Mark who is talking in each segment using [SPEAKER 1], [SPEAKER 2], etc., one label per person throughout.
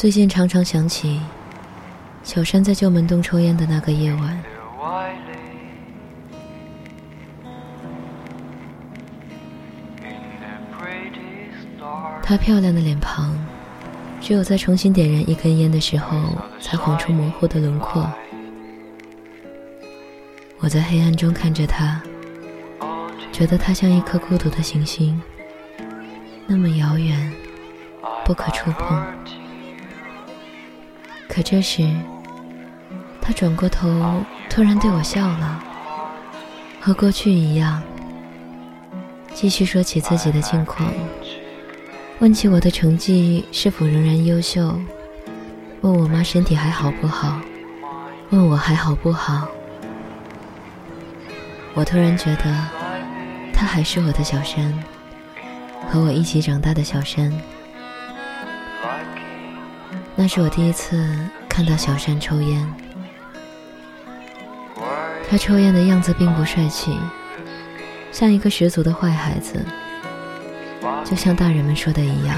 [SPEAKER 1] 最近常常想起小山在旧门洞抽烟的那个夜晚。她漂亮的脸庞，只有在重新点燃一根烟的时候，才晃出模糊的轮廓。我在黑暗中看着她，觉得她像一颗孤独的行星，那么遥远，不可触碰。可这时，他转过头，突然对我笑了，和过去一样，继续说起自己的近况，问起我的成绩是否仍然优秀，问我妈身体还好不好，问我还好不好。我突然觉得，他还是我的小山，和我一起长大的小山。那是我第一次看到小山抽烟。他抽烟的样子并不帅气，像一个十足的坏孩子，就像大人们说的一样。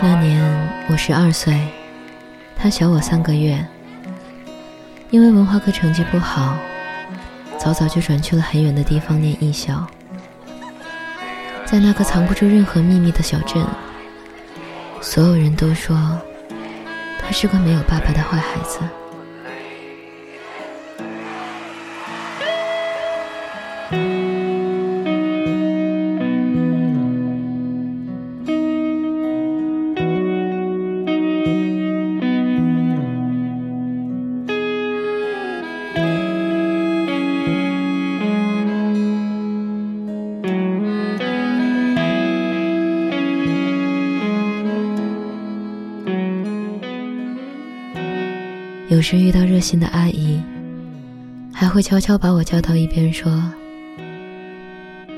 [SPEAKER 1] 那年我十二岁，他小我三个月。因为文化课成绩不好，早早就转去了很远的地方念艺校。在那个藏不住任何秘密的小镇，所有人都说他是个没有爸爸的坏孩子。有时遇到热心的阿姨，还会悄悄把我叫到一边说：“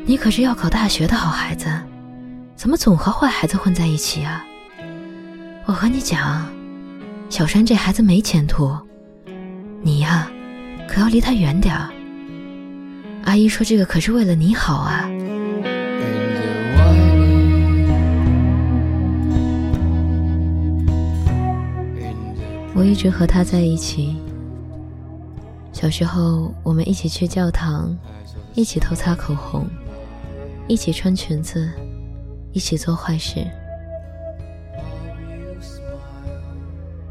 [SPEAKER 1] 你可是要考大学的好孩子，怎么总和坏孩子混在一起啊？我和你讲，小山这孩子没前途，你呀，可要离他远点儿。阿姨说这个可是为了你好啊。”我一直和他在一起。小时候，我们一起去教堂，一起偷擦口红，一起穿裙子，一起做坏事。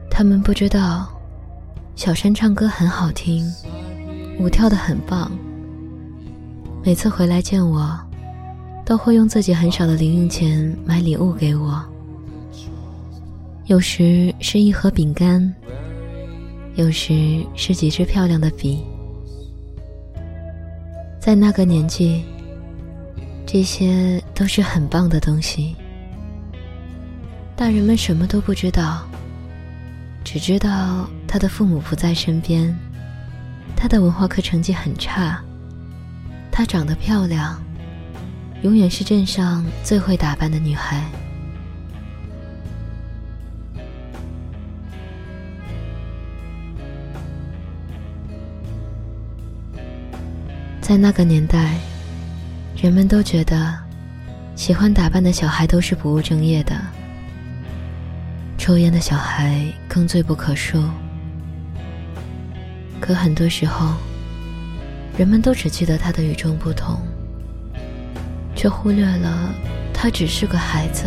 [SPEAKER 1] 他们不知道，小山唱歌很好听，舞跳得很棒。每次回来见我，都会用自己很少的零用钱买礼物给我。有时是一盒饼干，有时是几支漂亮的笔。在那个年纪，这些都是很棒的东西。大人们什么都不知道，只知道他的父母不在身边，他的文化课成绩很差，她长得漂亮，永远是镇上最会打扮的女孩。在那个年代，人们都觉得喜欢打扮的小孩都是不务正业的，抽烟的小孩更罪不可恕。可很多时候，人们都只记得他的与众不同，却忽略了他只是个孩子。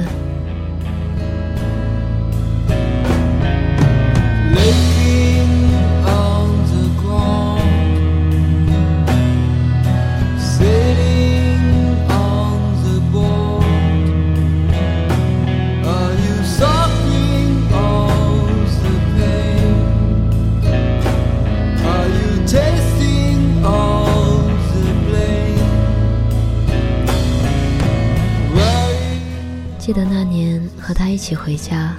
[SPEAKER 1] 一起回家，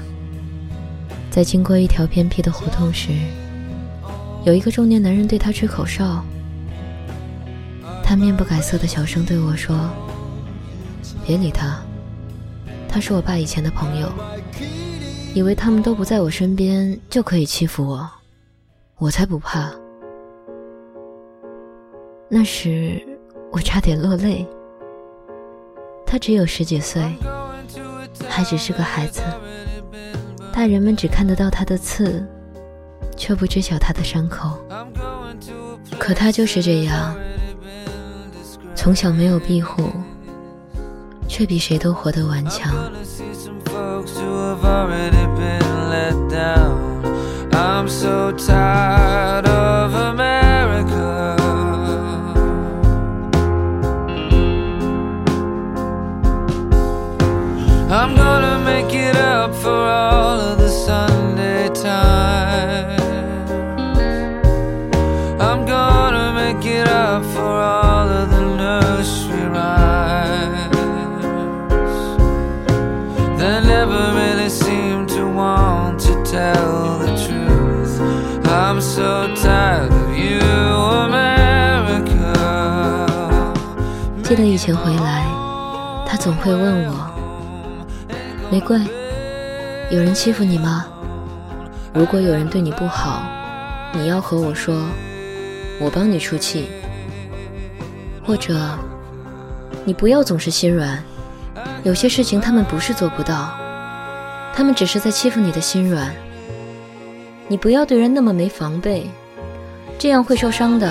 [SPEAKER 1] 在经过一条偏僻的胡同时，有一个中年男人对他吹口哨。他面不改色的小声对我说：“别理他，他是我爸以前的朋友，以为他们都不在我身边就可以欺负我，我才不怕。”那时我差点落泪。他只有十几岁。还只是个孩子，大人们只看得到他的刺，却不知晓他的伤口。可他就是这样，从小没有庇护，却比谁都活得顽强。I'm 记得以前回来，他总会问我。玫瑰，有人欺负你吗？如果有人对你不好，你要和我说，我帮你出气。或者，你不要总是心软，有些事情他们不是做不到，他们只是在欺负你的心软。你不要对人那么没防备，这样会受伤的。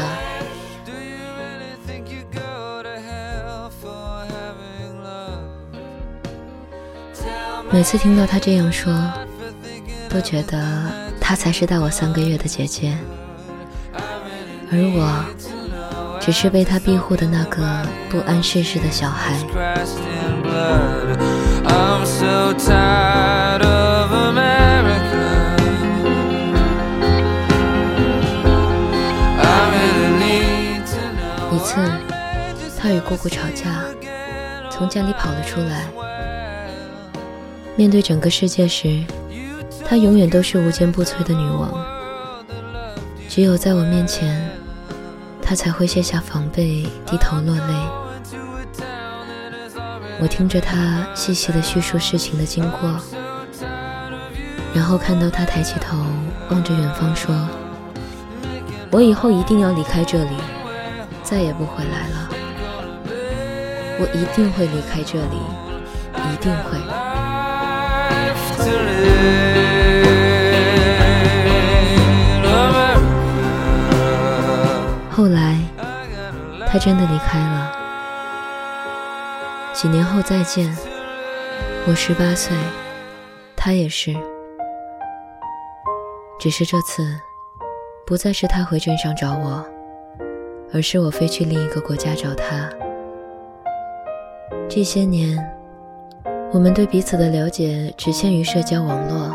[SPEAKER 1] 每次听到他这样说，都觉得她才是大我三个月的姐姐，而我只是被他庇护的那个不谙世事的小孩。一次，他与姑姑吵架，从家里跑了出来。面对整个世界时，她永远都是无坚不摧的女王。只有在我面前，她才会卸下防备，低头落泪。我听着她细细的叙述事情的经过，然后看到她抬起头望着远方说：“我以后一定要离开这里，再也不回来了。我一定会离开这里，一定会。”后来，他真的离开了。几年后再见，我十八岁，他也是。只是这次，不再是他回镇上找我，而是我飞去另一个国家找他。这些年。我们对彼此的了解只限于社交网络。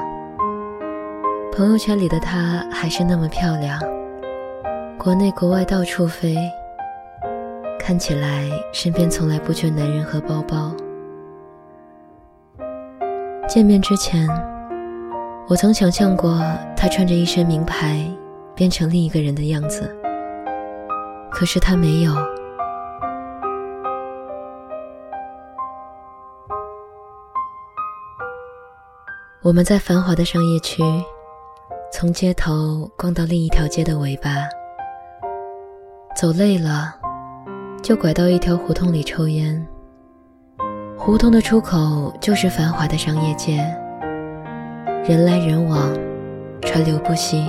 [SPEAKER 1] 朋友圈里的她还是那么漂亮，国内国外到处飞，看起来身边从来不缺男人和包包。见面之前，我曾想象过她穿着一身名牌，变成另一个人的样子，可是她没有。我们在繁华的商业区，从街头逛到另一条街的尾巴，走累了，就拐到一条胡同里抽烟。胡同的出口就是繁华的商业街，人来人往，川流不息。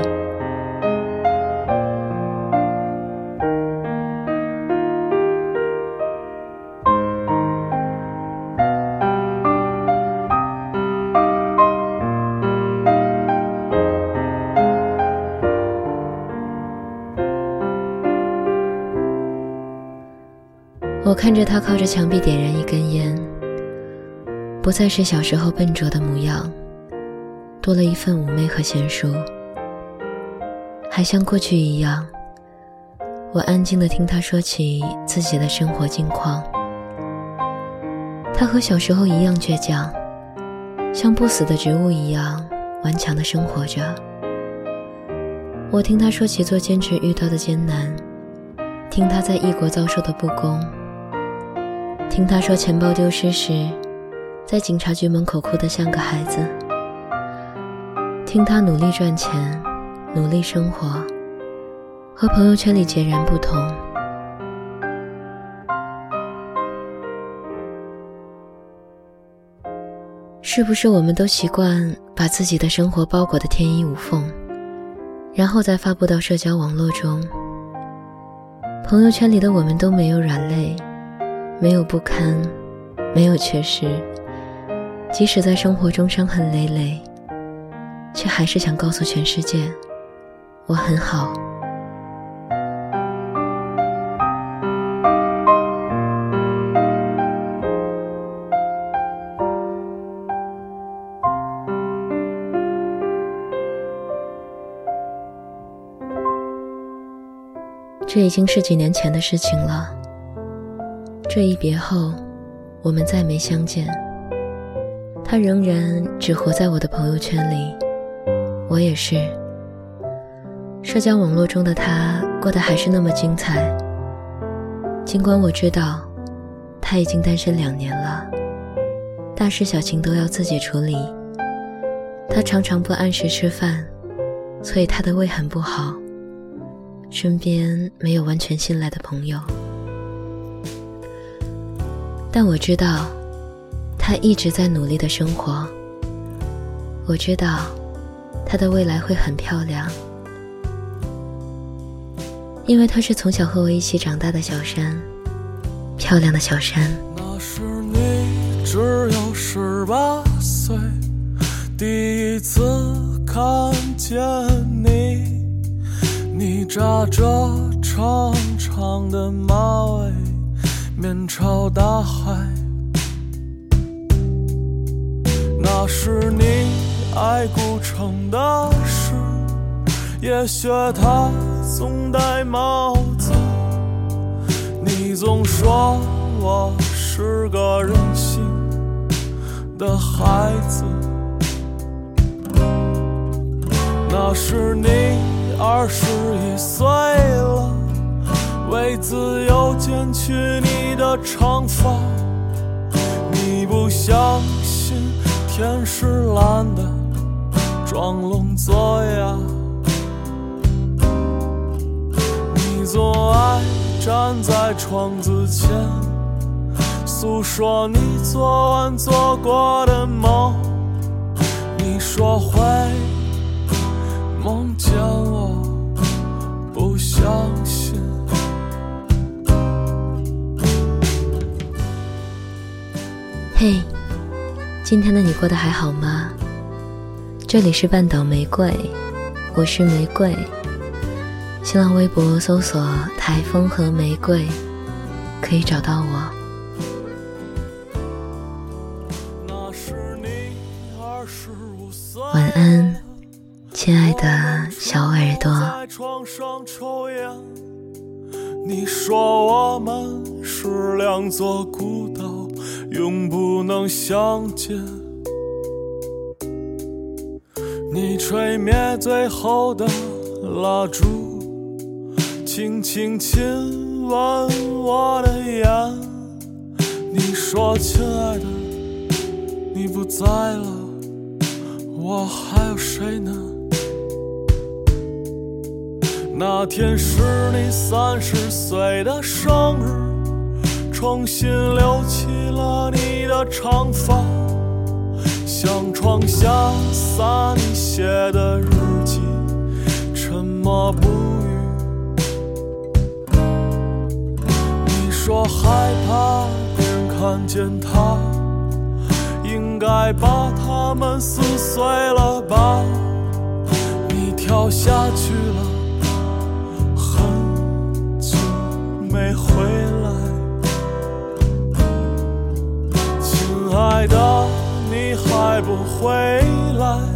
[SPEAKER 1] 我看着他靠着墙壁点燃一根烟，不再是小时候笨拙的模样，多了一份妩媚和娴熟，还像过去一样。我安静地听他说起自己的生活近况。他和小时候一样倔强，像不死的植物一样顽强地生活着。我听他说起做兼职遇到的艰难，听他在异国遭受的不公。听他说钱包丢失时，在警察局门口哭得像个孩子。听他努力赚钱，努力生活，和朋友圈里截然不同。是不是我们都习惯把自己的生活包裹得天衣无缝，然后再发布到社交网络中？朋友圈里的我们都没有软肋，没有不堪，没有缺失。即使在生活中伤痕累累，却还是想告诉全世界，我很好。这已经是几年前的事情了。这一别后，我们再没相见。他仍然只活在我的朋友圈里，我也是。社交网络中的他过得还是那么精彩。尽管我知道，他已经单身两年了，大事小情都要自己处理。他常常不按时吃饭，所以他的胃很不好。身边没有完全信赖的朋友，但我知道，他一直在努力的生活。我知道，他的未来会很漂亮，因为他是从小和我一起长大的小山，漂亮的小山。
[SPEAKER 2] 那是你只有十八岁，第一次看见你。你扎着长长的马尾，面朝大海。那是你爱古城的事，也学他总戴帽子。你总说我是个任性的孩子。那是你。二十一岁了，为自由剪去长发。你不相信天是蓝的，装聋作哑。你总爱站在窗子前，诉说你昨晚做过的梦。你说会。梦见我，不想
[SPEAKER 1] 嘿，今天的你过得还好吗？这里是半岛玫瑰，我是玫瑰。新浪微博搜索“台风和玫瑰”，可以找到我。晚安。亲爱的小耳朵，
[SPEAKER 2] 你说我们是两座孤岛，永不能相见。你吹灭最后的蜡烛，轻轻亲吻我的眼。你说亲爱的，你不在了，我还有谁呢？那天是你三十岁的生日，重新留起的长发，向窗下洒你写的日记，沉默不语。你说害怕别人看见他，应该把它们撕碎了吧？你跳下去了。还不回来？